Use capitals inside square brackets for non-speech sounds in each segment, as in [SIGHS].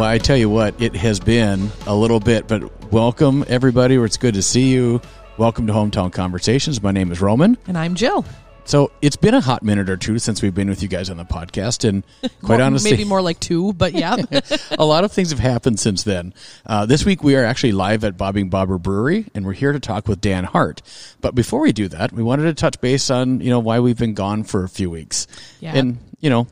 Well, I tell you what, it has been a little bit, but welcome everybody. It's good to see you. Welcome to Hometown Conversations. My name is Roman. And I'm Jill. So it's been a hot minute or two since we've been with you guys on the podcast, and [LAUGHS] quite More- honestly, maybe more like two, but yeah. [LAUGHS] a lot of things have happened since then. Uh, this week we are actually live at Bobbing Bobber Brewery, and we're here to talk with Dan Hart. But before we do that, we wanted to touch base on you know why we've been gone for a few weeks, Yeah. and you know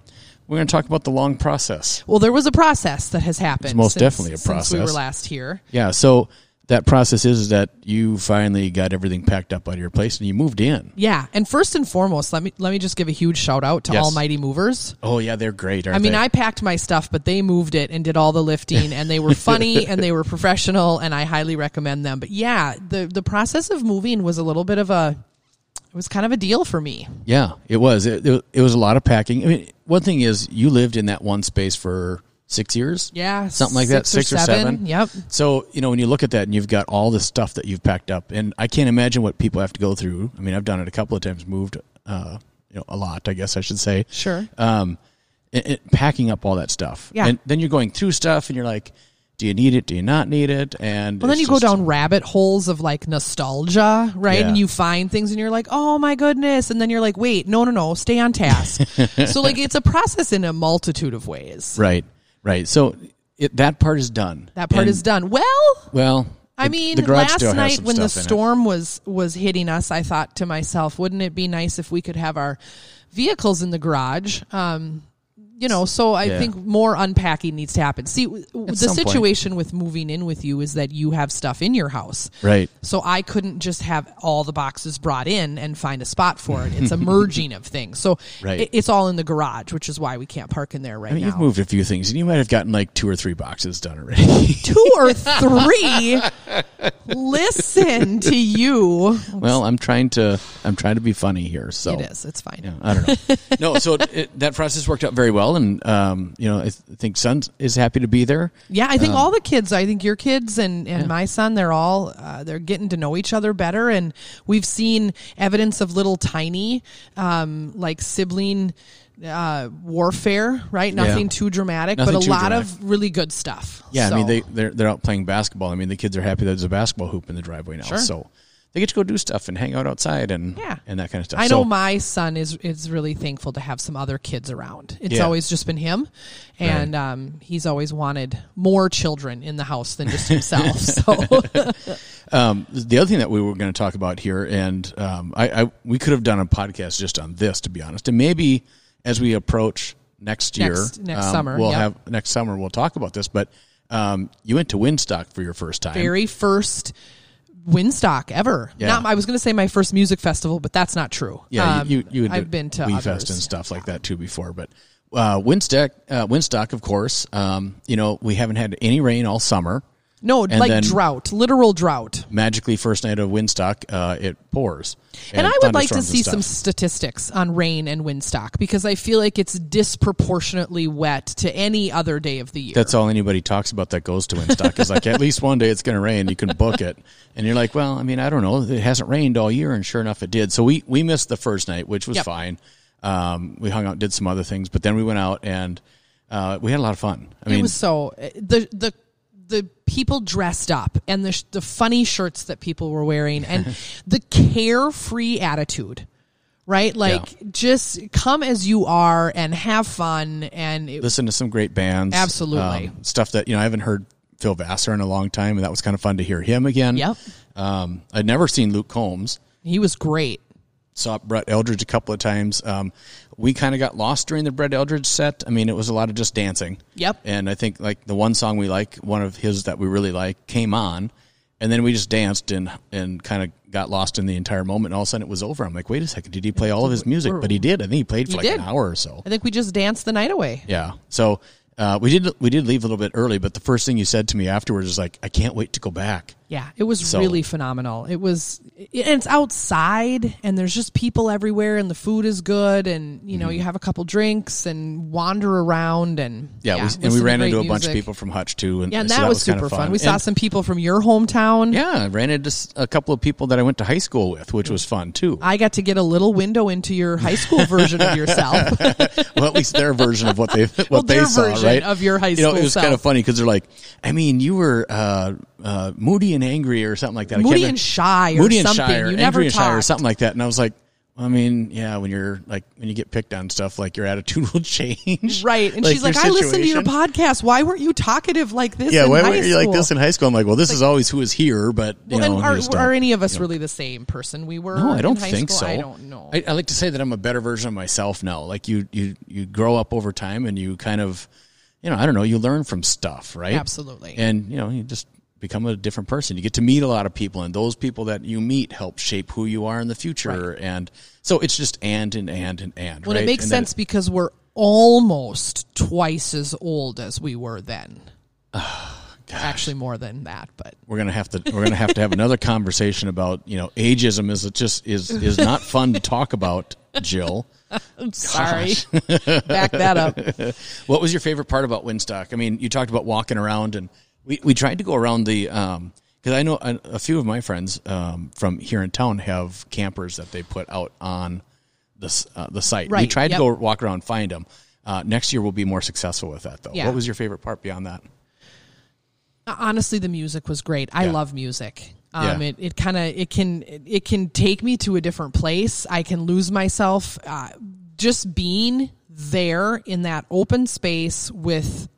we're going to talk about the long process. well, there was a process that has happened. It's most since- definitely a process. Since we were last here. Yeah, so that process is that you finally got everything packed up out of your place and you moved in. Yeah, and first and foremost, let me let me just give a huge shout out to Yes. Almighty Movers. Oh yeah, they're great. I mean, they? I packed my stuff, but they moved it and did all the lifting, and they were [LAUGHS] funny and they were professional, and I highly recommend them. But yeah, the the process of moving was a little bit of a, was kind of a deal for me. Yeah, it was. It, it, it was a lot of packing. I mean, one thing is you lived in that one space for six years. Yeah, something like that, six six or or seven. seven. Yep. So you know when you look at that and you've got all the stuff that you've packed up, and I can't imagine what people have to go through. I mean, I've done it a couple of times, moved, uh, you know, a lot. I guess I should say. Sure. Um, it, it- packing up all that stuff. Yeah. And then you're going through stuff, and you're like, do you need it? Do you not need it? And Well, then you go down rabbit holes of like nostalgia, right? Yeah. And you find things and you're like, oh my goodness. And then you're like, wait, no, no, no, stay on task. [LAUGHS] so, like, it's a process in a multitude of ways. Right. Right. So it, that part is done. That part And- is done. Well, Well, I the- mean, the last night when the storm was was hitting us, I thought to myself, wouldn't it be nice if we could have our vehicles in the garage? Um, you know, so I Yeah. think more unpacking needs to happen. See, w- the some point. situation with moving in with you is that you have stuff in your house. Right. So I couldn't just have all the boxes brought in and find a spot for it. It's a [LAUGHS] merging of things. So Right. it, it's all in the garage, which is why we can't park in there right I mean, now. you've moved a few things, and you might have gotten like two or three boxes done already. [LAUGHS] Two or three. [LAUGHS] Listen to you. well, I'm trying to I'm trying to be funny here. So It is. It's fine. Yeah, I don't know. no, so it, it, that process worked out very well, and um, you know, I th- think son is happy to be there. Yeah, I Um, think all the kids. I think your kids and, and my son. They're all uh, they're getting to know each other better, and we've seen evidence of little tiny, um, like sibling uh, warfare. Right, nothing too dramatic, Nothing but a lot dramatic. of really good stuff. Yeah, I mean they they're they're out playing basketball. I mean the kids are happy that there's a basketball hoop in the driveway now, Sure. so they get to go do stuff and hang out outside and Yeah. and that kind of stuff. I So- know my son is is really thankful to have some other kids around. It's Yeah. always just been him, and um, he's always wanted more children in the house than just himself. [LAUGHS] so [LAUGHS] Um, the other thing that we were going to talk about here, and um, I, I we could have done a podcast just on this, to be honest, and maybe as we approach next year, Next- next um, summer, we'll yep. have next summer we'll talk about this. But um, you went to Winstock for your first time. very first Winstock ever. Yeah. Not, I was going to say my first music festival, but that's not true. yeah, Um, you you had I've been to others. Fest and stuff like that too before, but. Uh, Winstock, uh, Winstock, of course. Um, you know, we haven't had any rain all summer. No, And like drought, literal drought. Magically, first night of Winstock, uh, it pours. And, I would like to see some statistics on rain and Winstock because I feel like it's disproportionately wet to any other day of the year. That's all anybody talks about that goes to Winstock is like at least one day it's going to rain. You can book it, and you're like, well, I mean, I don't know. It hasn't rained all year, and sure enough, it did. So we we missed the first night, which was Yep. fine. Um, we hung out, did some other things, but then we went out and uh, we had a lot of fun. I it mean, was so the the the people dressed up and the sh- the funny shirts that people were wearing and [LAUGHS] the carefree attitude. Right? Like just come as you are and have fun and it, listen to some great bands, Absolutely. um, stuff that you know I haven't heard Phil Vassar in a long time, and that was kind of fun to hear him again. Yep. Um, I'd never seen Luke Combs. he was great. Saw Brett Eldredge a couple of times. Um, we kind of got lost during the Brett Eldredge set. I mean, it was a lot of just dancing. Yep. And I think like the one song we like, one of his that we really like, came on, and then we just danced and and kind of got lost in the entire moment. And all of a sudden, it was over. I'm like, wait a second, did he play all of his music? But he did. I think he played for He like did. an hour or so. I think we just danced the night away. Yeah. So uh, we did we did leave a little bit early, but the first thing you said to me afterwards is like, I can't wait to go back. Yeah, it was So- really phenomenal. It was, and it's outside, and there's just people everywhere, and the food is good, and you know you have a couple drinks and wander around, and Mm-hmm. Yeah, we, and we ran into a bunch of people from Hutch too, and Yeah, and so that, was, kinda super fun. We saw some people from your hometown. Yeah, I ran into a couple of people that I went to high school with, which was fun too. I got to get a little window into your high school version of yourself. [LAUGHS] well, at least their version of what they [LAUGHS] what Well, they saw, version right? of your high school, You know, it was kind of funny because they're like, I mean, you were uh, uh, moody and angry or something like that. I Moody and shy or moody and something. shy or You never angry and shy or something like that. And I was like, I mean, yeah, when you're like when you get picked on stuff, like your attitude [LAUGHS] will change, Right. And Like, she's like, I listened to your podcast. Why weren't you talkative like this? Yeah, why high were you like this in high school? I'm like, well, this is always who is here, but you Well, know, are, are any of us really the same person we were? No, I don't high think school? so. I don't know. I, I like to say that I'm a better version of myself now. Like you, you, you grow up over time, and you kind of, you know, I don't know, you learn from stuff, right? Absolutely. And you know, you just become a different person. You get to meet a lot of people, and those people that you meet help shape who you are in the future. And so it's just and and and and and. well, right? it makes And sense because we're almost twice as old as we were then. [SIGHS] Actually, more than that, but we're gonna have to we're gonna have to have another [LAUGHS] conversation about you know ageism is it just is is not fun to talk about, Jill. [LAUGHS] I'm sorry. [LAUGHS] Back that up. What was your favorite part about Winstock? I mean, you talked about walking around, and we, we tried to go around the because I know a, a few of my friends um, from here in town have campers that they put out on the uh, the site. We tried yep. to go walk around and find them. Uh, next year we'll be more successful with that, though. Yeah. What was your favorite part beyond that? honestly the music was great i Yeah. love music um, Yeah. it, it kind of it can it can take me to a different place i can lose myself uh, just being there in that open space with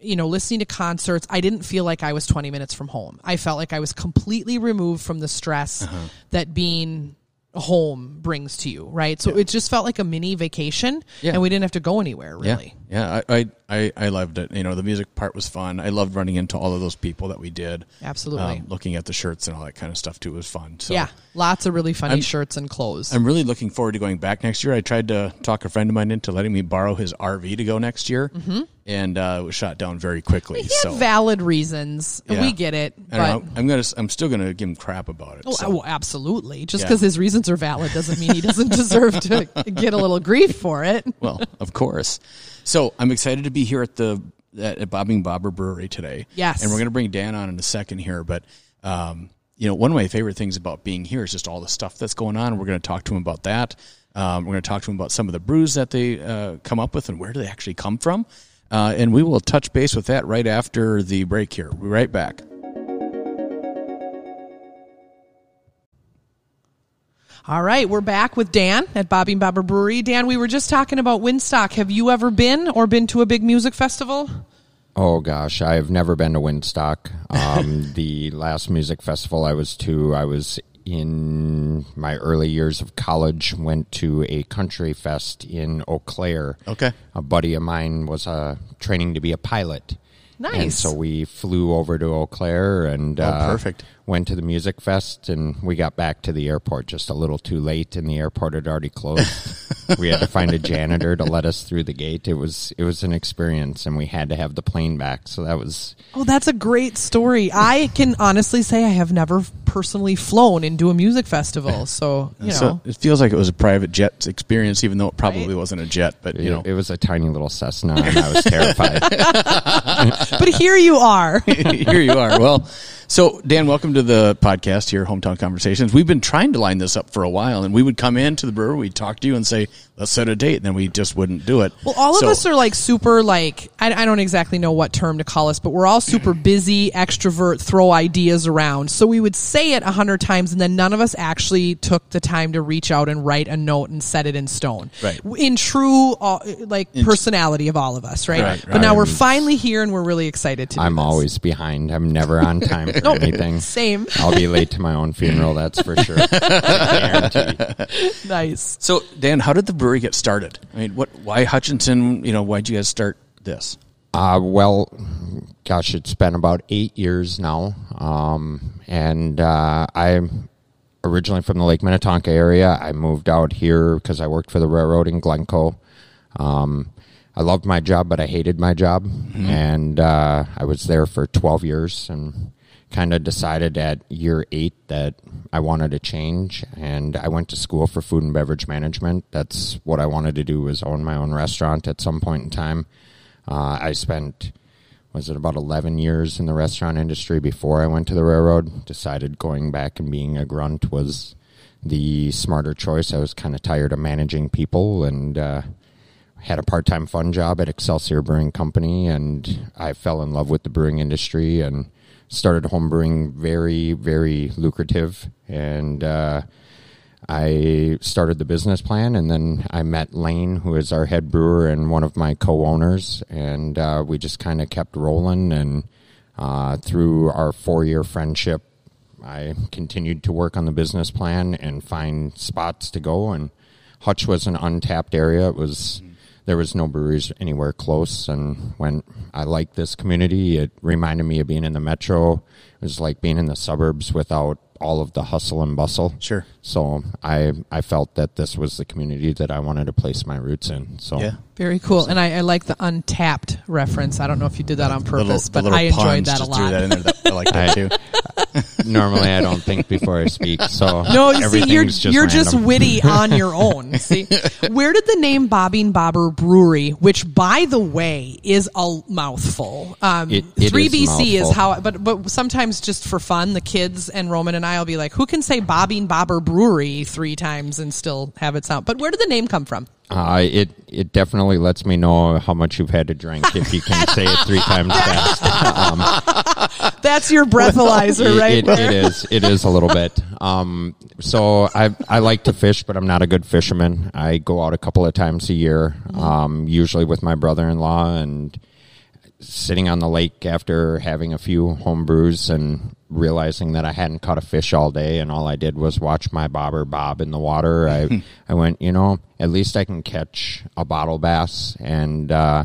you know listening to concerts i didn't feel like i was 20 minutes from home i felt like i was completely removed from the stress Uh-huh. that being home brings to you right so it just felt like a mini vacation Yeah. and we didn't have to go anywhere really Yeah, yeah, I, I, I, I loved it. You know, the music part was fun. I loved running into all of those people that we did. Absolutely. Um, looking at the shirts and all that kind of stuff too was fun. So yeah lots of really funny I'm- shirts and clothes I'm really looking forward to going back next year. I tried to talk a friend of mine into letting me borrow his RV to go next year, Mm-hmm. And uh, it was shot down very quickly. He so had valid reasons. Yeah. We get it. I but know, I'm gonna. I'm still gonna give him crap about it. Oh, so. well, absolutely. Just Yeah. because his reasons are valid doesn't mean he doesn't [LAUGHS] deserve to get a little grief for it. well, of course. So I'm excited to be here at the at, at Bobbing Bobber Brewery today. Yes. and we're gonna bring Dan on in a second here, but. Um, you know, one of my favorite things about being here is just all the stuff that's going on. We're going to talk to him about that. Um, we're going to talk to him about some of the brews that they uh, come up with and where do they actually come from. Uh, and we will touch base with that right after the break here. We'll be right back. All right, we're back with Dan at Bobbing Bobber Brewery. Dan, we were just talking about Winstock. Have you ever been or been to a big music festival? Oh gosh, I've never been to Winstock. Um, [LAUGHS] the last music festival I was to, I was in my early years of college. Went to a country fest in Eau Claire. Okay. a buddy of mine was uh, training to be a pilot. And Nice. so we flew over to Eau Claire and uh, perfect. Went to the music fest, and we got back to the airport just a little too late, and the airport had already closed. [LAUGHS] we had to find a janitor to let us through the gate. It was it was an experience, and we had to have the plane back. So that was Oh, that's a great story. I can honestly say I have never personally flown into a music festival. So, you know. So it feels like it was a private jet experience, even though it probably Right. wasn't a jet. But you know, it was a tiny little Cessna, and I was terrified. [LAUGHS] but here you are. [LAUGHS] here you are. Well, so Dan, welcome to the podcast here, Hometown Conversations. We've been trying to line this up for a while, and we would come into the brewery, we'd talk to you, and say, "Let's set a date," and then we just wouldn't do it. Well, all of us are like super like I, I don't exactly know what term to call us, but we're all super [CLEARS THROAT] busy, extrovert, throw ideas around. So we would say it a hundred times, and then none of us actually took the time to reach out and write a note and set it in stone. Right. In true uh, like personality of all of us, right? Right, But right. now we're finally here, and we're really excited to. do I'm this. always behind. I'm never on time [LAUGHS] for anything. same. [LAUGHS] I'll be late to my own funeral. That's for sure. [LAUGHS] Nice. So, Dan, how did the brewery get started? I mean, what? Why Hutchinson? You know, why'd you guys start this? Uh, well, gosh, it's been about eight years now, um, and uh, I'm originally from the Lake Minnetonka area. I moved out here because I worked for the railroad in Glencoe. Um, I loved my job, but I hated my job, and uh, I was there for 12 years and kind of decided at year eight that I wanted to change, and I went to school for food and beverage management. That's what I wanted to do was own my own restaurant at some point in time. Uh, I spent was it about 11 years in the restaurant industry before I went to the railroad. Decided going back and being a grunt was the smarter choice. I was kind of tired of managing people and uh, had a part time fun job at Excelsior Brewing Company, and I fell in love with the brewing industry and started homebrewing very, very lucrative. And uh, I started the business plan, and then I met Lane, who is our head brewer and one of my co-owners, and uh, we just kind of kept rolling. And uh, through our four-year friendship, I continued to work on the business plan and find spots to go. And Hutch was an untapped area; it was there was no breweries anywhere close. And when I liked this community, it reminded me of being in the metro. It was like being in the suburbs without all of the hustle and bustle. Sure. So I I felt that this was the community that I wanted to place my roots in. So Yeah. Very cool. And I, I like the untapped reference. I don't know if you did that on The little- purpose, but I enjoyed that a just threw lot. that in there. That- I like that [LAUGHS] too. [LAUGHS] normally I don't think before I speak. So [LAUGHS] No, you see, you're just you're just witty on your own. See, where did the name Bobbing Bobber Brewery, which by the way is a mouthful, um, It- it three is a BC is how. But but sometimes just for fun, the kids and Roman and I will be like, who can say Bobbing Bobber Brewery three times and still have it sound? But where did the name come from? Uh, it it definitely lets me know how much you've had to drink if you can say it three times [LAUGHS] fast. That's your breathalyzer, It- right? It, it is. It is a little bit. Um, so I I like to fish, but I'm not a good fisherman. I go out a couple of times a year, um, usually with my brother-in-law, and sitting on the lake after having a few home brews and realizing that I hadn't caught a fish all day, and all I did was watch my bobber bob in the water. [LAUGHS] I I went, you know, at least I can catch a bottle bass and. Uh,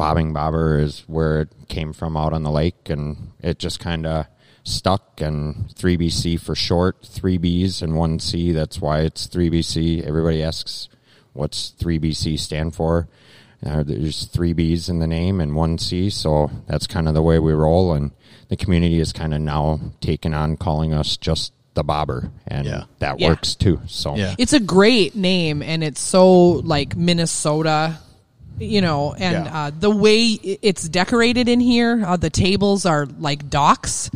bobbing bobber is where it came from out on the lake and it just kind of stuck and 3bc for short 3bs and 1c that's why it's 3bc everybody asks what's 3bc stand for uh, there's 3bs in the name and 1c so that's kind of the way we roll and the community is kind of now taken on calling us just the bobber and Yeah. that Yeah. works too so Yeah. It's a great name, and it's so like Minnesota, you know, and Yeah. uh, the way it's decorated in here, uh, the tables are like docks.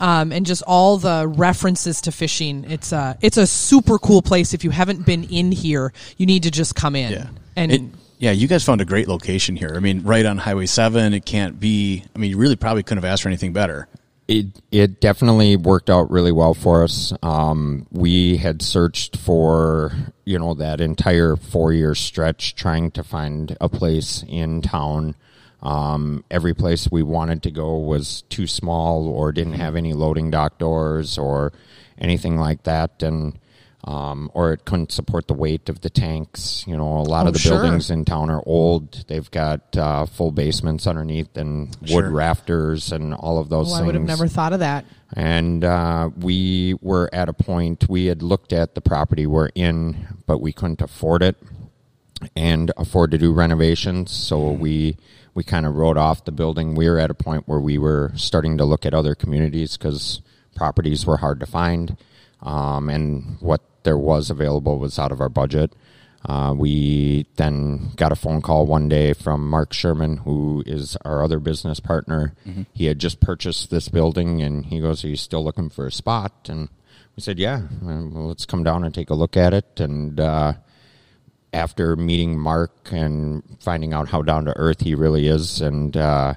Um, and just all the references to fishing. It's a it's a super cool place. If you haven't been in here, you need to just come in. Yeah. And It- yeah, you guys found a great location here. I mean, right on Highway 7. It can't be, I mean, you really probably couldn't have asked for anything better. It it definitely worked out really well for us. Um, we had searched for you know that entire four year stretch trying to find a place in town. Um, every place we wanted to go was too small or didn't have any loading dock doors or anything like that, and um, or it couldn't support the weight of the tanks. You know, a lot Oh, of the sure. buildings in town are old. They've got uh, full basements underneath and wood Sure. rafters and all of those oh, I would have never thought of that. And uh, we were at a point, we had looked at the property we're in, but we couldn't afford it and afford to do renovations. So we we kind of wrote off the building. We were at a point where we were starting to look at other communities because properties were hard to find, um, and what there was available was out of our budget. Uh, we then got a phone call one day from Mark Sherman, who is our other business partner. He had just purchased this building, and he goes, "Are you still looking for a spot?" And we said, "Yeah, well, let's come down and take a look at it." And uh, after meeting Mark and finding out how down to earth he really is, and uh,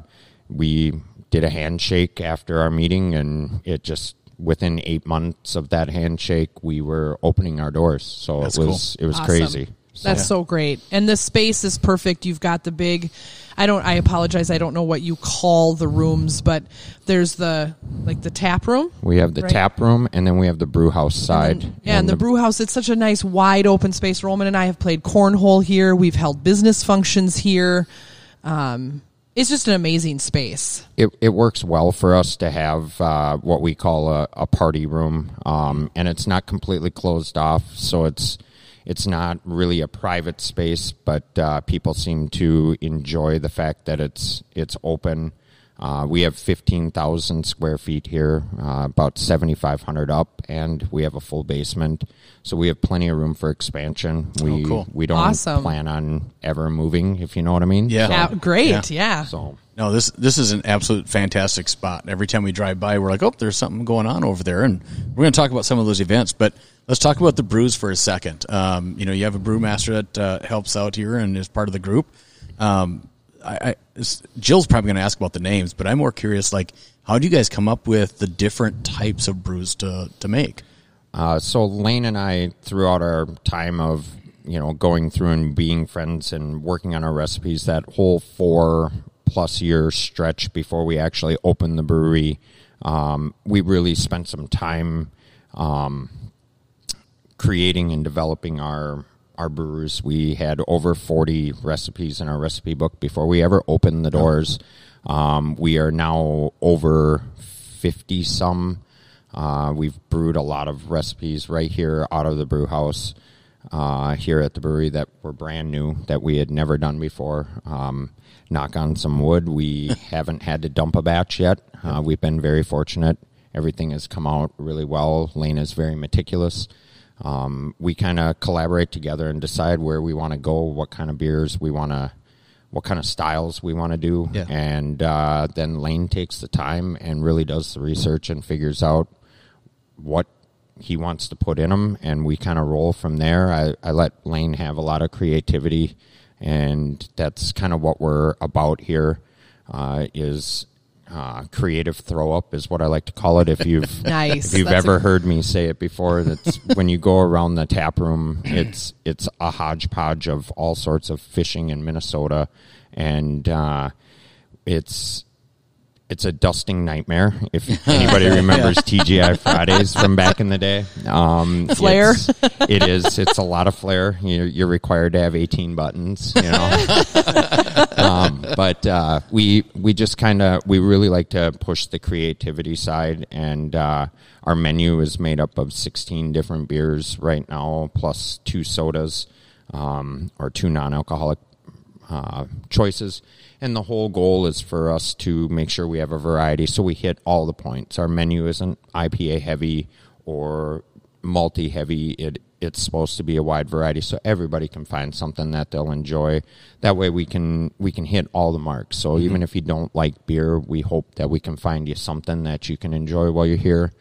we did a handshake after our meeting, and it just within eight months of that handshake, we were opening our doors. So That's it was it was Awesome. crazy. That's so great. And the space is perfect. You've got the big I don't I apologize, I don't know what you call the rooms, but there's the like the tap room. We have the Right. tap room, and then we have the brew house side. Yeah, and the, brew house, it's such a nice wide open space. Roman and I have played cornhole here. We've held business functions here. Um, it's just an amazing space. it, it works well for us to have uh, what we call a, a party room, um, and it's not completely closed off, so it's it's not really a private space, but uh, people seem to enjoy the fact that it's it's open. Uh, we have 15,000 square feet here, uh, about 7,500 up, and we have a full basement. So we have plenty of room for expansion. We, cool. we don't Awesome. plan on ever moving, if you know what I mean. Yeah. So- Yeah, great. Yeah. Yeah. so No, this this is an absolute fantastic spot. Every time we drive by, we're like, "Oh, there's something going on over there," and we're going to talk about some of those events. But let's talk about the brews for a second. Um, you know, you have a brewmaster that uh, helps out here and is part of the group. Um, I, I Jill's probably going to ask about the names, but I'm more curious. Like, how do you guys come up with the different types of brews to to make? Uh, so Lane and I, throughout our time of you know going through and being friends and working on our recipes, that whole four plus year stretch before we actually opened the brewery, um, we really spent some time um, creating and developing our our brewers. We had over forty recipes in our recipe book before we ever opened the doors. Um, we are now over fifty some. Uh, we've brewed a lot of recipes right here out of the brew house uh, here at the brewery that were brand new that we had never done before. Um, knock on some wood, we [LAUGHS] haven't had to dump a batch yet. Uh, we've been very fortunate. Everything has come out really well. Lane is very meticulous. Um, we kind of collaborate together and decide where we want to go, what kind of beers we want to, what kind of styles we want to do, Yeah. and uh, then Lane takes the time and really does the research and figures out what he wants to put in them, and we kind of roll from there. I, I let Lane have a lot of creativity, and that's kind of what we're about here. Uh, is uh, creative throw up is what I like to call it. If you've [LAUGHS] Nice. if you've That's ever a- heard me say it before, that's [LAUGHS] when you go around the tap room. It's it's a hodgepodge of all sorts of fishing in Minnesota, and uh, it's it's a dusting nightmare. If anybody [LAUGHS] remembers TGI Fridays from back in the day, um, Flair. it's- it is. It's a lot of flair. You're, you're required to have 18 buttons. You know, [LAUGHS] um, but uh, we we just kind of we really like to push the creativity side, and uh, our menu is made up of 16 different beers right now, plus two sodas um, or two non-alcoholic uh, choices. And the whole goal is for us to make sure we have a variety so we hit all the points. Our menu isn't IPA heavy or malty heavy. It it's supposed to be a wide variety so everybody can find something that they'll enjoy. That way we can we can hit all the marks. So even if you don't like beer, we hope that we can find you something that you can enjoy while you're here.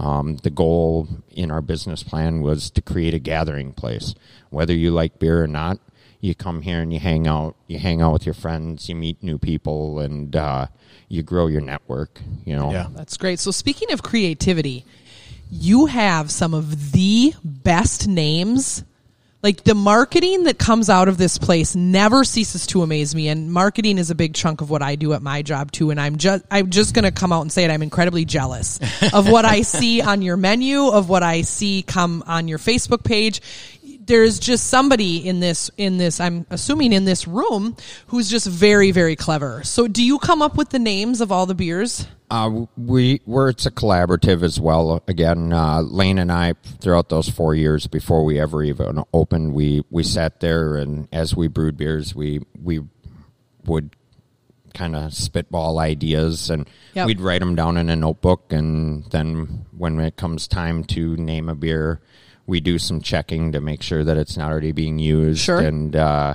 Um, the goal in our business plan was to create a gathering place. Whether you like beer or not, you come here and you hang out. You hang out with your friends. You meet new people, and uh, you grow your network. You know. Yeah. That's great. So speaking of creativity, you have some of the best names. Like the marketing that comes out of this place never ceases to amaze me and marketing is a big chunk of what I do at my job too and I'm just I'm just going to come out and say it I'm incredibly jealous of what I [LAUGHS] see on your menu of what I see come on your Facebook page there's just somebody in this in this I'm assuming in this room who's just very very clever. So do you come up with the names of all the beers? Uh, we we're it's a collaborative as well. Again, uh, Lane and I throughout those four years before we ever even opened, we we sat there and as we brewed beers, we we would kind of spitball ideas and Yep. we'd write them down in a notebook and then when it comes time to name a beer we do some checking to make sure that it's not already being used Sure. and uh,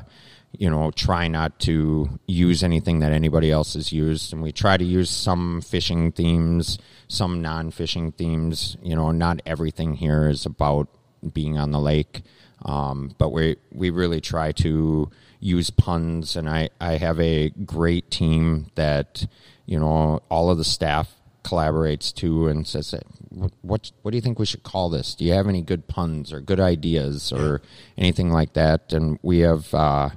you know try not to use anything that anybody else has used. And we try to use some fishing themes some non-fishing themes. You know not everything here is about being on the lake. Um, but we we really try to use puns. And I, I have a great team that you know all of the staff collaborates too and says what what do you think we should call this do you have any good puns or good ideas or anything like that and we have uh,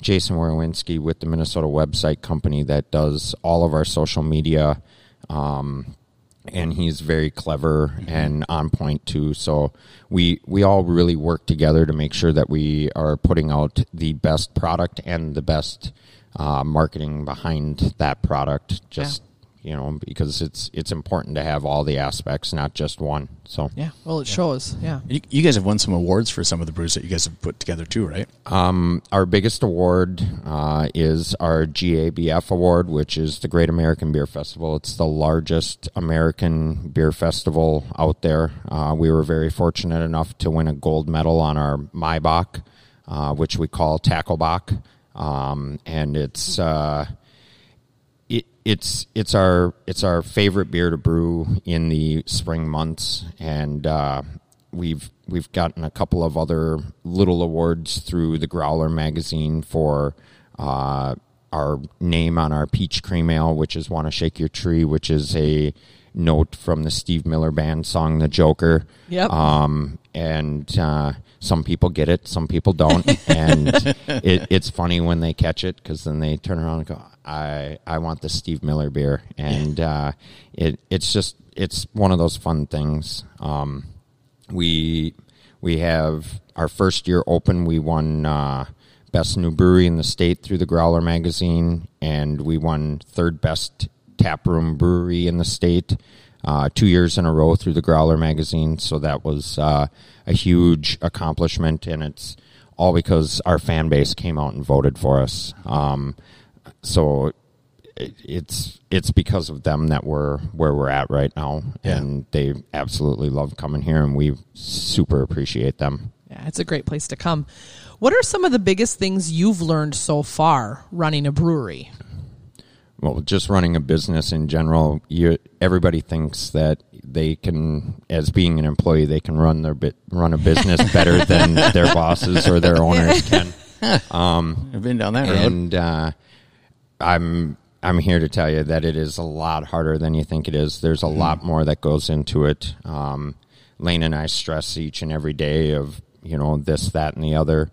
Jason Warowinski with the Minnesota website company that does all of our social media um, and he's very clever and on point too. So we we all really work together to make sure that we are putting out the best product and the best uh, marketing behind that product. Just you know, because it's it's important to have all the aspects, not just one. So Yeah. Well, it shows. Yeah. You, you guys have won some awards for some of the brews that you guys have put together too, right? Um, our biggest award uh, is our GABF award, which is the Great American Beer Festival. It's the largest American beer festival out there. Uh, we were very fortunate enough to win a gold medal on our Maibock, uh, which we call Tackleback, um, and it's. Uh, it, it's it's our it's our favorite beer to brew in the spring months, and uh, we've we've gotten a couple of other little awards through the Growler magazine for uh, our name on our peach cream ale, which is "Want to Shake Your Tree," which is a note from the Steve Miller Band song "The Joker." Yep. Um, and uh, some people get it, some people don't, [LAUGHS] and it, it's funny when they catch it because then they turn around and go, "I I want the Steve Miller beer," and uh, it it's just it's one of those fun things. Um, we we have our first year open. We won uh, best new brewery in the state through the Growler magazine, and we won third best tap room brewery in the state uh, two years in a row through the Growler magazine. So that was uh, a huge accomplishment, and it's all because our fan base came out and voted for us. Um, so it, it's it's because of them that we're where we're at right now, Yeah. and they absolutely love coming here, and we super appreciate them. Yeah. It's a great place to come. What are some of the biggest things you've learned so far running a brewery? well, just running a business in general, you everybody thinks that they can, as being an employee, they can run their bit run a business [LAUGHS] better than their bosses or their [LAUGHS] owners can. [LAUGHS] Um, I've been down that road. And uh, I'm I'm here to tell you that it is a lot harder than you think it is. There's a lot more that goes into it. Um, Lane and I stress each and every day of you know this, that, and the other.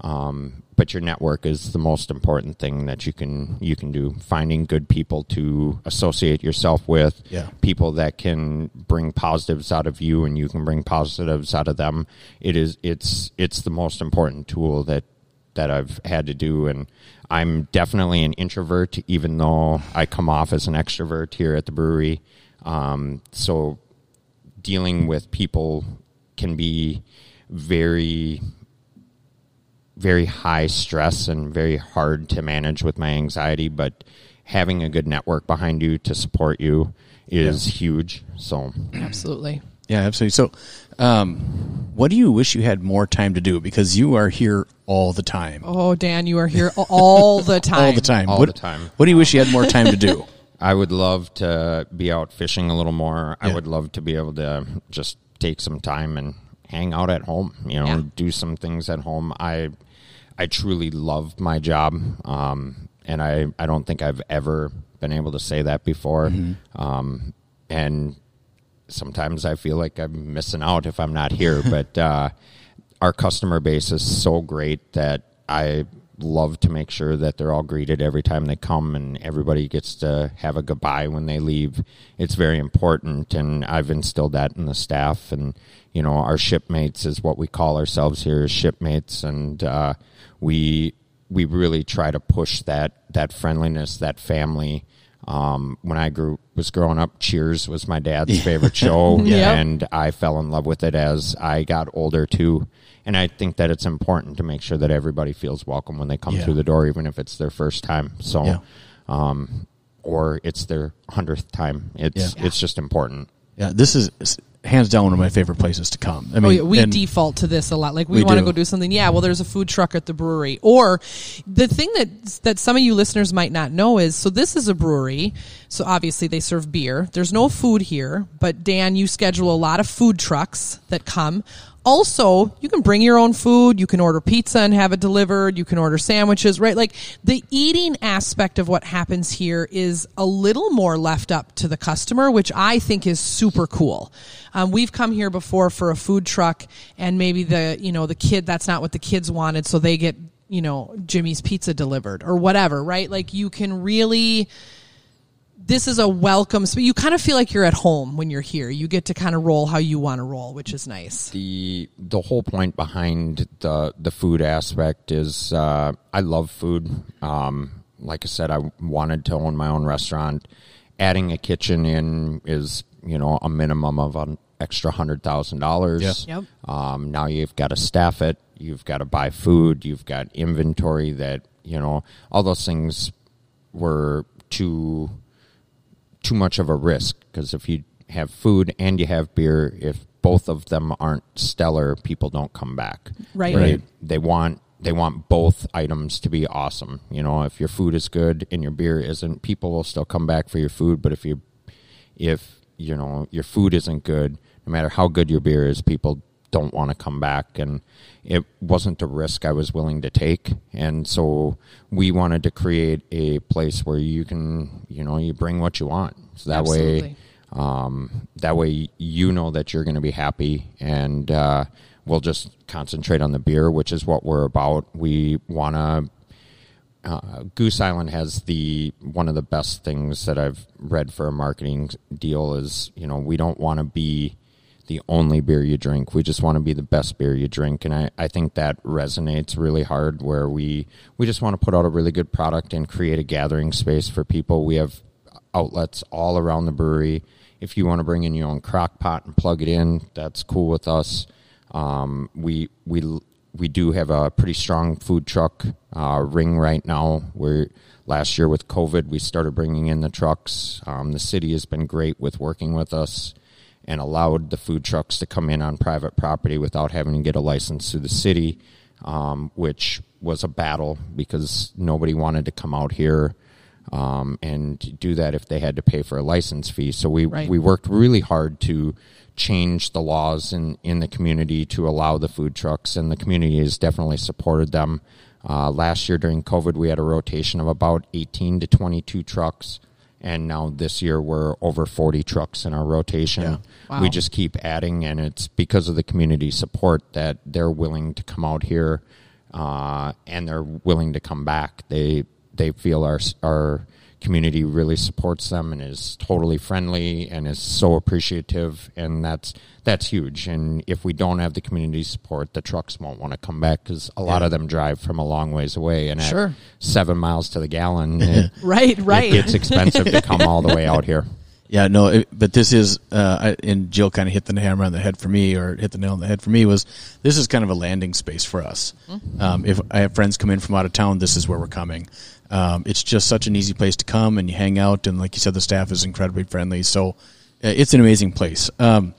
Um, but your network is the most important thing that you can you can do. Finding good people to associate yourself with, Yeah. people that can bring positives out of you, and you can bring positives out of them. It is it's it's the most important tool that that I've had to do, and I'm definitely an introvert, even though I come off as an extrovert here at the brewery. Um, so dealing with people can be very very high stress and very hard to manage with my anxiety but having a good network behind you to support you is huge so Absolutely. Yeah, absolutely. So, um, what do you wish you had more time to do? Because you are here all the time. Oh, Dan, you are here [LAUGHS] all the time. all the time. All what, the time. What do you wish you had more time to do? [LAUGHS] [LAUGHS] I would love to be out fishing a little more. I would love to be able to just take some time and hang out at home. You know, Yeah. do some things at home. I I truly love my job, um, and I I don't think I've ever been able to say that before. Um, and sometimes I feel like I'm missing out if I'm not here. but [LAUGHS] uh, our customer base is so great that I love to make sure that they're all greeted every time they come and everybody gets to have a goodbye when they leave. It's very important, and I've instilled that in the staff. And you know, our shipmates is what we call ourselves here, shipmates, and uh, we we really try to push that that friendliness, that family. Um, when I grew was growing up, Cheers was my dad's favorite show, [LAUGHS] Yep. and I fell in love with it as I got older too. And I think that it's important to make sure that everybody feels welcome when they come Yeah. through the door, even if it's their first time. So, Yeah. um, or it's their hundredth time. It's Yeah. it's just important. Yeah, this is is hands down one of my favorite places to come. I mean, Oh, yeah, we default to this a lot. Like we, We want to go do something. Yeah, well, there's a food truck at the brewery. Or the thing that that some of you listeners might not know is so this is a brewery. So obviously they serve beer. There's no food here, but Dan, you schedule a lot of food trucks that come. Also, you can bring your own food. You can order pizza and have it delivered. You can order sandwiches, right? Like the eating aspect of what happens here is a little more left up to the customer, which I think is super cool. Um, we've come here before for a food truck and maybe the, you know, the kid, that's not what the kids wanted. So they get, you know, Jimmy's pizza delivered or whatever, right? Like you can really, this is a welcome. So you kind of feel like you're at home when you're here. You get to kind of roll how you want to roll, which is nice. the the whole point behind the the food aspect is uh, I love food. Um, like I said, I wanted to own my own restaurant, adding a kitchen in is you know a minimum of an extra hundred thousand dollars. Yep. Um, now you've got to staff it. You've got to buy food. You've got inventory that you know all those things were too too much of a risk because if you have food and you have beer, if both of them aren't stellar, people don't come back. Right. Right. They want they want both items to be awesome. You know, if your food is good and your beer isn't, people will still come back for your food. But if you if you know your food isn't good, no matter how good your beer is, people don't want to come back and it wasn't a risk I was willing to take. And so we wanted to create a place where you can you know you bring what you want. So that way um, that way you know that you're going to be happy and uh, we'll just concentrate on the beer which is what we're about. We want to uh, Goose Island has the one of the best things that I've read for a marketing deal is you know we don't want to be the only beer you drink. We just want to be the best beer you drink, and I, I think that resonates really hard. Where we we just want to put out a really good product and create a gathering space for people. We have outlets all around the brewery. If you want to bring in your own crock pot and plug it in, that's cool with us. Um, we we we do have a pretty strong food truck uh, ring right now. Where last year with COVID, we started bringing in the trucks. Um, the city has been great with working with us and allowed the food trucks to come in on private property without having to get a license through the city, um, which was a battle because nobody wanted to come out here um, and do that if they had to pay for a license fee. So we Right. we worked really hard to change the laws in, in the community to allow the food trucks, and the community has definitely supported them. Uh, last year during COVID, we had a rotation of about 18 to 22 trucks, and now this year we're over 40 trucks in our rotation. Yeah. Wow. We just keep adding, and it's because of the community support that they're willing to come out here, uh, and they're willing to come back. They they feel our our community really supports them and is totally friendly and is so appreciative, and that's that's huge. And if we don't have the community support, the trucks won't want to come back because a lot Yeah. of them drive from a long ways away, and Sure. at seven miles to the gallon, [LAUGHS] it, Right, right. it gets expensive to come all the way out here. [LAUGHS] Yeah, no, it, but this is, uh, I, and Jill kind of hit the hammer on the head for me, or hit the nail on the head for me. Was this is kind of a landing space for us? Um, if I have friends come in from out of town, this is where we're coming. Um, it's just such an easy place to come, and you hang out, and like you said, the staff is incredibly friendly. So uh, it's an amazing place. Um,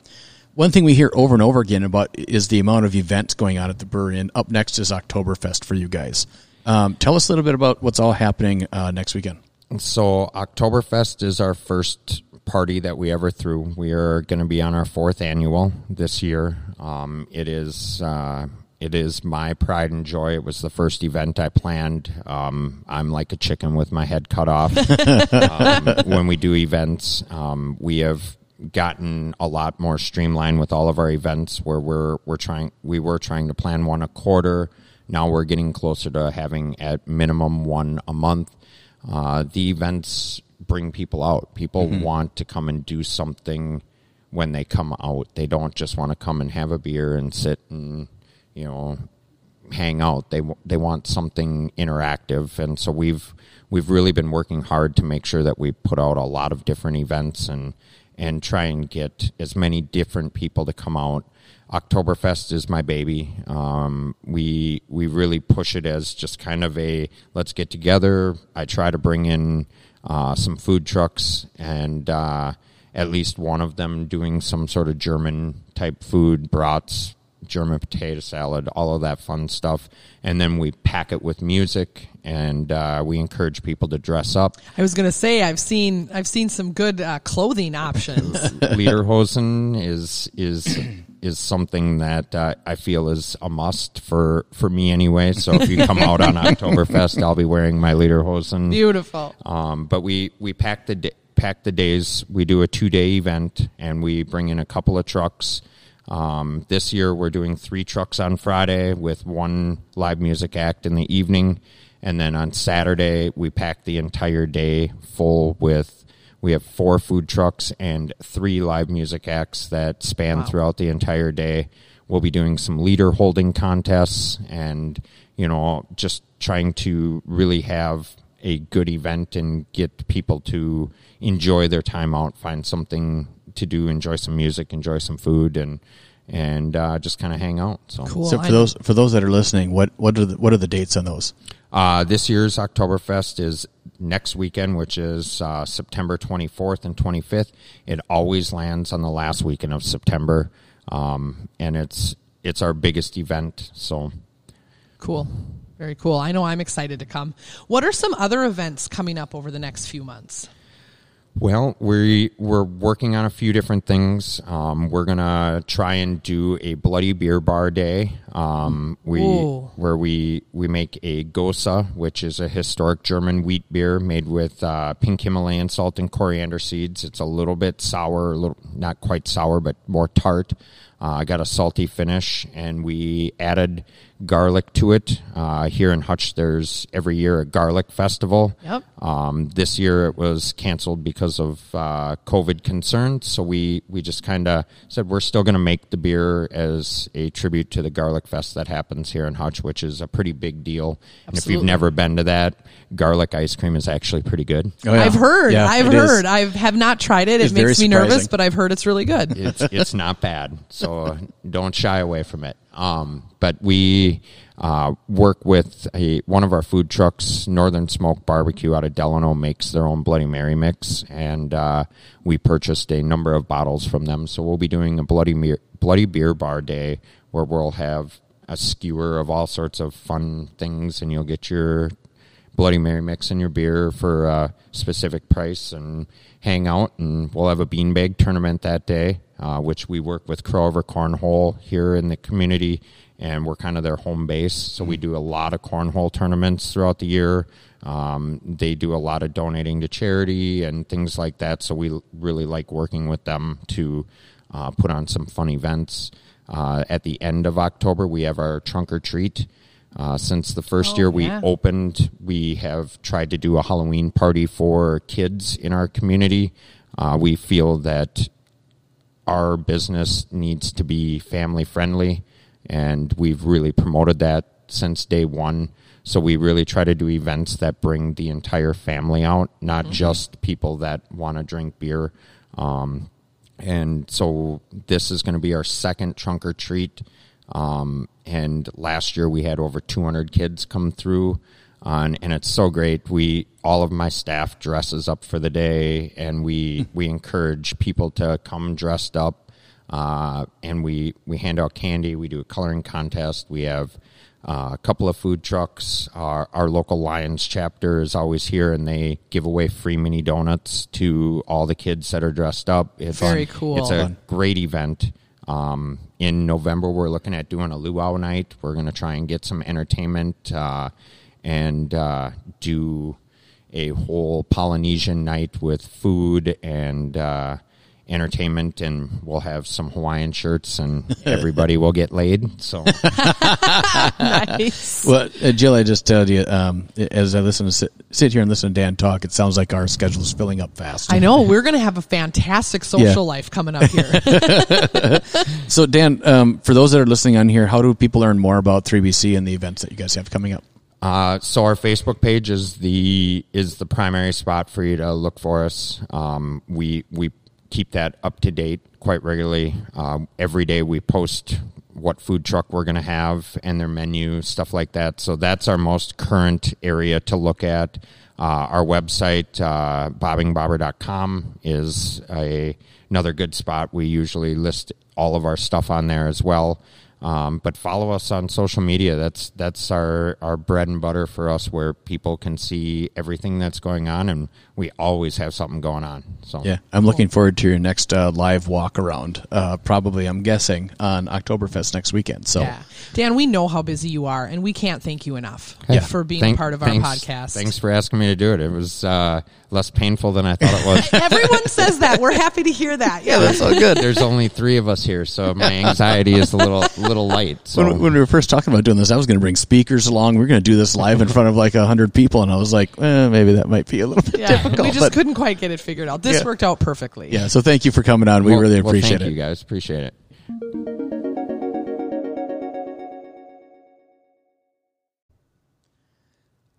one thing we hear over and over again about is the amount of events going on at the brewery, and up next is Oktoberfest for you guys. Um, tell us a little bit about what's all happening uh, next weekend. So Oktoberfest is our first party that we ever threw. We are going to be on our fourth annual this year. Um, it is uh, it is my pride and joy. It was the first event I planned. Um, I'm like a chicken with my head cut off. [LAUGHS] um, when we do events, um, we have gotten a lot more streamlined with all of our events where we're we're trying we were trying to plan one a quarter now we're getting closer to having at minimum one a month uh, the events bring people out people want to come and do something when they come out they don't just want to come and have a beer and sit and you know hang out. They they want something interactive, and so we've we've really been working hard to make sure that we put out a lot of different events and and try and get as many different people to come out. Oktoberfest is my baby. Um, we we really push it as just kind of a let's get together. I try to bring in uh, some food trucks and uh, at least one of them doing some sort of German type food, brats, German potato salad, all of that fun stuff. And then we pack it with music and uh, we encourage people to dress up. I was gonna say I've seen I've seen some good uh, clothing options. [LAUGHS] Lederhosen is is is something that uh, I feel is a must for for me anyway. So if you come out on [LAUGHS] Oktoberfest, I'll be wearing my Lederhosen. Beautiful. Um, but we we pack the pack the days. We do a two day event, and we bring in a couple of trucks. Um, this year, we're doing three trucks on Friday with one live music act in the evening, and then on Saturday we pack the entire day full with. We have four food trucks and three live music acts that span Wow. throughout the entire day. We'll be doing some leader holding contests and, you know, just trying to really have a good event and get people to enjoy their time out, find something to do, enjoy some music, enjoy some food, and and uh, just kind of hang out. So, Cool. So I for those for those that are listening, what what are the, what are the dates on those? Uh, this year's Oktoberfest is next weekend, which is uh, September 24th and 25th. It always lands on the last weekend of September, um, and it's it's our biggest event. So Cool. Very cool. I know I'm excited to come. What are some other events coming up over the next few months? Well, we we're working on a few different things. Um, we're gonna try and do a bloody beer bar day. Um, we Ooh. where we we make a Gose, which is a historic German wheat beer made with uh, pink Himalayan salt and coriander seeds. It's a little bit sour, a little not quite sour, but more tart. Uh, I got a salty finish, and we added garlic to it. Uh, here in Hutch, there's every year a garlic festival. Yep. Um, this year it was canceled because of uh, COVID concerns. So we, we just kind of said we're still going to make the beer as a tribute to the Garlic Fest that happens here in Hutch, which is a pretty big deal. And if you've never been to that, garlic ice cream is actually pretty good. Oh, yeah. I've heard. Yeah, I've it is. heard. I have not tried it. It It's very makes me nervous, but I've heard it's really good. it's it's not bad. So don't shy away from it. Um, but we uh, work with a one of our food trucks, Northern Smoke Barbecue out of Delano, makes their own Bloody Mary mix, and uh, we purchased a number of bottles from them. So we'll be doing a bloody beer, bloody beer bar day where we'll have a skewer of all sorts of fun things, and you'll get your Bloody Mary mix and your beer for a specific price and hang out. And we'll have a beanbag tournament that day, uh, which we work with Crow River Cornhole here in the community, and we're kind of their home base. So we do a lot of cornhole tournaments throughout the year. Um, they do a lot of donating to charity and things like that. So we really like working with them to uh, put on some fun events. Uh, at the end of October, we have our trunk or treat. Uh, since the first Oh, year we yeah. opened, we have tried to do a Halloween party for kids in our community. Uh, we feel that our business needs to be family friendly, and we've really promoted that since day one. So we really try to do events that bring the entire family out, not just people that want to drink beer. Um, and so this is going to be our second trunk or treat. Um, and last year we had over 200 kids come through, on, and it's so great. We all of my staff dresses up for the day, and we [LAUGHS] we encourage people to come dressed up. Uh, and we we hand out candy. We do a coloring contest. We have uh, a couple of food trucks. Our, our local Lions chapter is always here, and they give away free mini donuts to all the kids that are dressed up. It's Very cool. It's a great event. Um, in November, we're looking at doing a luau night. We're going to try and get some entertainment uh, and uh, do a whole Polynesian night with food and uh, entertainment, and we'll have some Hawaiian shirts, and [LAUGHS] everybody will get laid. So nice. Well, uh, Jill, I just told you, um, as I listen to sit, sit here and listen to Dan talk, it sounds like our schedule is filling up fast. I know we're going to have a fantastic social Yeah. life coming up here. [LAUGHS] So, Dan, um, for those that are listening on here, how do people learn more about 3BC and the events that you guys have coming up? Uh, so our Facebook page is the is the primary spot for you to look for us. Um, we we keep that up to date quite regularly. Um, every day we post what food truck we're going to have and their menu, stuff like that. So that's our most current area to look at. Uh, our website, uh, bobbingbobber.com, is a, another good spot. We usually list all of our stuff on there as well. Um, but follow us on social media. That's that's our, our bread and butter for us, where people can see everything that's going on, and we always have something going on. So Yeah, I'm looking forward to your next uh, live walk around. Uh, probably, I'm guessing, on Oktoberfest next weekend. So, yeah. Dan, we know how busy you are, and we can't thank you enough Yeah. for being Thank- part of our thanks- podcast. Thanks for asking me to do it. It was uh, less painful than I thought it was. [LAUGHS] Everyone says that. We're happy to hear that. Yeah. that's all good. There's only three of us here, so my anxiety is a little little light. So when, when we were first talking about doing this, I was going to bring speakers along. We are going to do this live in front of like a hundred people, and I was like, eh, maybe that might be a little bit Yeah, difficult. we just but- couldn't quite get it figured out. This Yeah. worked out perfectly. yeah, so thank you for coming on. We Well- really well, appreciate thank it. you guys. Appreciate it.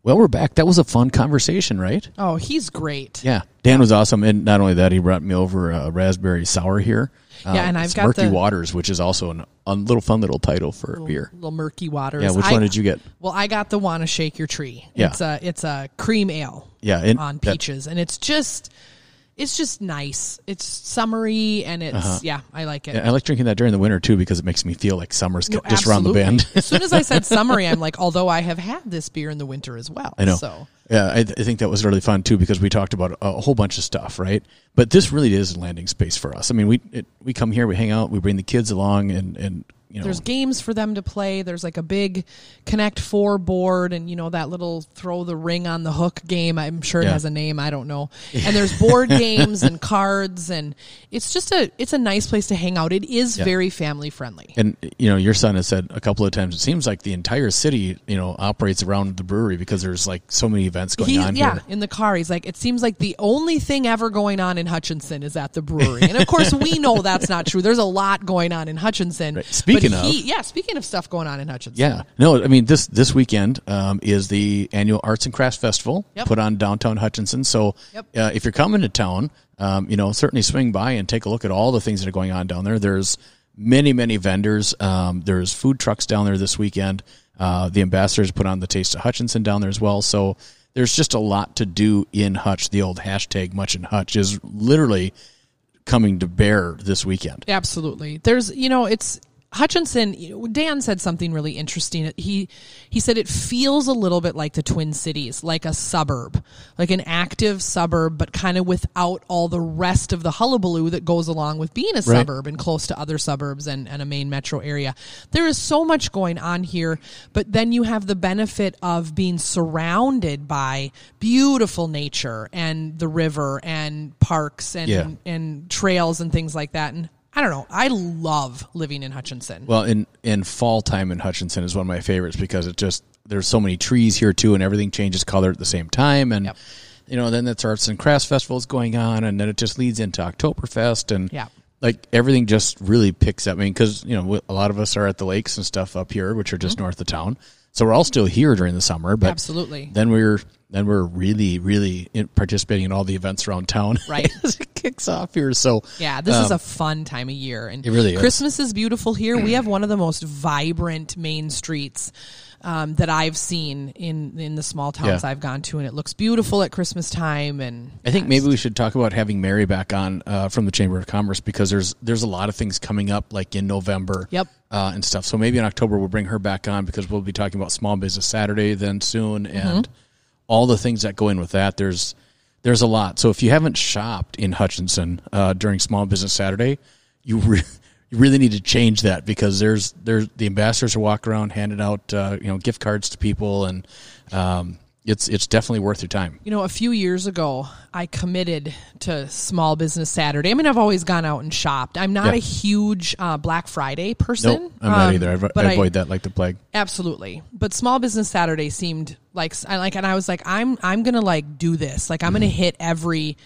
Well, we're back. That was a fun conversation, right? Oh, he's great. Yeah, Dan was awesome, and not only that, he brought me over a raspberry sour here. Yeah, and Uh, I've it's got Murky the- Waters, which is also an, a little fun little title for a beer. Little murky waters. Yeah, which I- one did you get? Well, I got the Wanna Shake Your Tree. Yeah. It's a it's a cream ale Yeah, and on that- peaches, and it's just it's just nice. It's summery, and it's yeah, I like it. Uh-huh. Yeah, I like drinking that during the winter too because it makes me feel like summer's No, just around the bend. as soon as I said [LAUGHS] summery, I'm like, although I have had this beer in the winter as well. I know. So Yeah, I, th- I think that was really fun too because we talked about a whole bunch of stuff, right? But this really is a landing space for us. I mean, we it, we come here, we hang out, we bring the kids along, and and you know, there's games for them to play. There's like a big Connect Four board, and you know that little throw the ring on the hook game. I'm sure it Yeah. has a name. I don't know. [LAUGHS] And there's board games and cards, and it's just a it's a nice place to hang out. It is Yeah. very family friendly. and you know, your son has said a couple of times. It seems like the entire city, you know, operates around the brewery because there's like so many events going He, on yeah, here. in the car, he's like, it seems like the only thing ever going on in Hutchinson is at the brewery, and of course we know that's not true. There's a lot going on in Hutchinson. [LAUGHS] Right. Speaking but of- he, yeah, speaking of stuff going on in Hutchinson, Yeah, no, I mean this this weekend um, is the annual Arts and Crafts Festival Yep. put on downtown Hutchinson. So Yep. uh, if you're coming to town, um, you know certainly swing by and take a look at all the things that are going on down there. There's many many vendors. Um, there's food trucks down there this weekend. Uh, the ambassadors put on the Taste of Hutchinson down there as well. So there's just a lot to do in Hutch. The old hashtag Much in Hutch is literally coming to bear this weekend. Absolutely. There's, you know, it's Hutchinson. you know, Dan said something really interesting. He he said it feels a little bit like the Twin Cities, like a suburb, like an active suburb, but kind of without all the rest of the hullabaloo that goes along with being a suburb and close to other suburbs and, and a main metro area. There is so much going on here, but then you have the benefit of being surrounded by beautiful nature and the river and parks and Yeah. and trails and things like that. And I don't know. I love living in Hutchinson. Well, in in fall time in Hutchinson is one of my favorites because it just there's so many trees here too, and everything changes color at the same time, and Yep. you know then that's arts and crafts festivals going on, and then it just leads into Oktoberfest, and Yeah. like everything just really picks up. I mean, because you know a lot of us are at the lakes and stuff up here, which are just mm-hmm. north of town, so we're all still here during the summer, but. Absolutely. then we're then we're really really in, participating in all the events around town, [LAUGHS] Right. as it kicks off here. So Yeah, this is um, a fun time of year, and It really is. Christmas is beautiful here. We have one of the most vibrant main streets um, that I've seen in in the small towns Yeah. I've gone to, and it looks beautiful at Christmas time. And I think maybe we should talk about having Mary back on uh, from the Chamber of Commerce because there's there's a lot of things coming up like in November, Yep. uh, and stuff. So maybe in October we'll bring her back on because we'll be talking about Small Business Saturday then soon and all the things that go in with that. There's there's a lot. So if you haven't shopped in Hutchinson uh, during Small Business Saturday, you re- you really need to change that because there's there's the ambassadors are walking around handing out uh, you know gift cards to people and um, it's it's definitely worth your time. You know, a few years ago, I committed to Small Business Saturday. I mean, I've always gone out and shopped. I'm not Yeah. a huge uh, Black Friday person. Nope, I'm not um, either. I, but I avoid that like the plague. Absolutely. But Small Business Saturday seemed like I like and I was like I'm I'm going to like do this. Like I'm going to hit every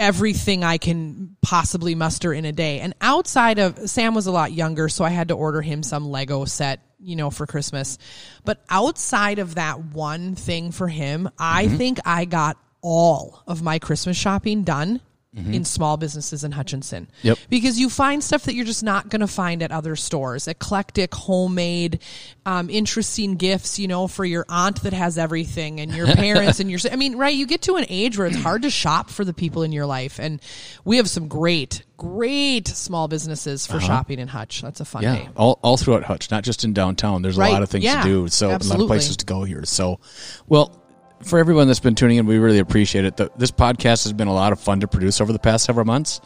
everything I can possibly muster in a day. And outside of Sam was a lot younger, so I had to order him some Lego set, you know, for Christmas. But outside of that one thing for him, I mm-hmm. think I got all of my Christmas shopping done in small businesses in Hutchinson. Yep. Because you find stuff that you're just not going to find at other stores. Eclectic, homemade, um, interesting gifts, you know, for your aunt that has everything and your [LAUGHS] parents and your, I mean, right. You get to an age where it's hard to shop for the people in your life. And we have some great, great small businesses for shopping in Hutch. That's a fun Yeah, day. all, all throughout Hutch, not just in downtown. There's a lot of things yeah, to do, so a lot of places to go here. So, well, for everyone that's been tuning in, we really appreciate it. The, this podcast has been a lot of fun to produce over the past several months.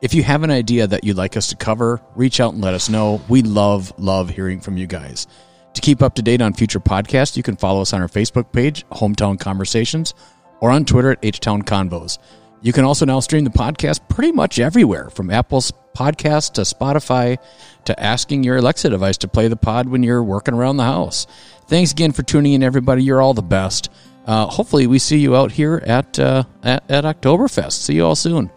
If you have an idea that you'd like us to cover, reach out and let us know. We love, love hearing from you guys. To keep up to date on future podcasts, you can follow us on our Facebook page, Hometown Conversations, or on Twitter at H-Town Convos. You can also now stream the podcast pretty much everywhere, from Apple's podcast to Spotify to asking your Alexa device to play the pod when you're working around the house. Thanks again for tuning in, everybody. You're all the best. Uh, hopefully, we see you out here at, uh, at at Oktoberfest. See you all soon.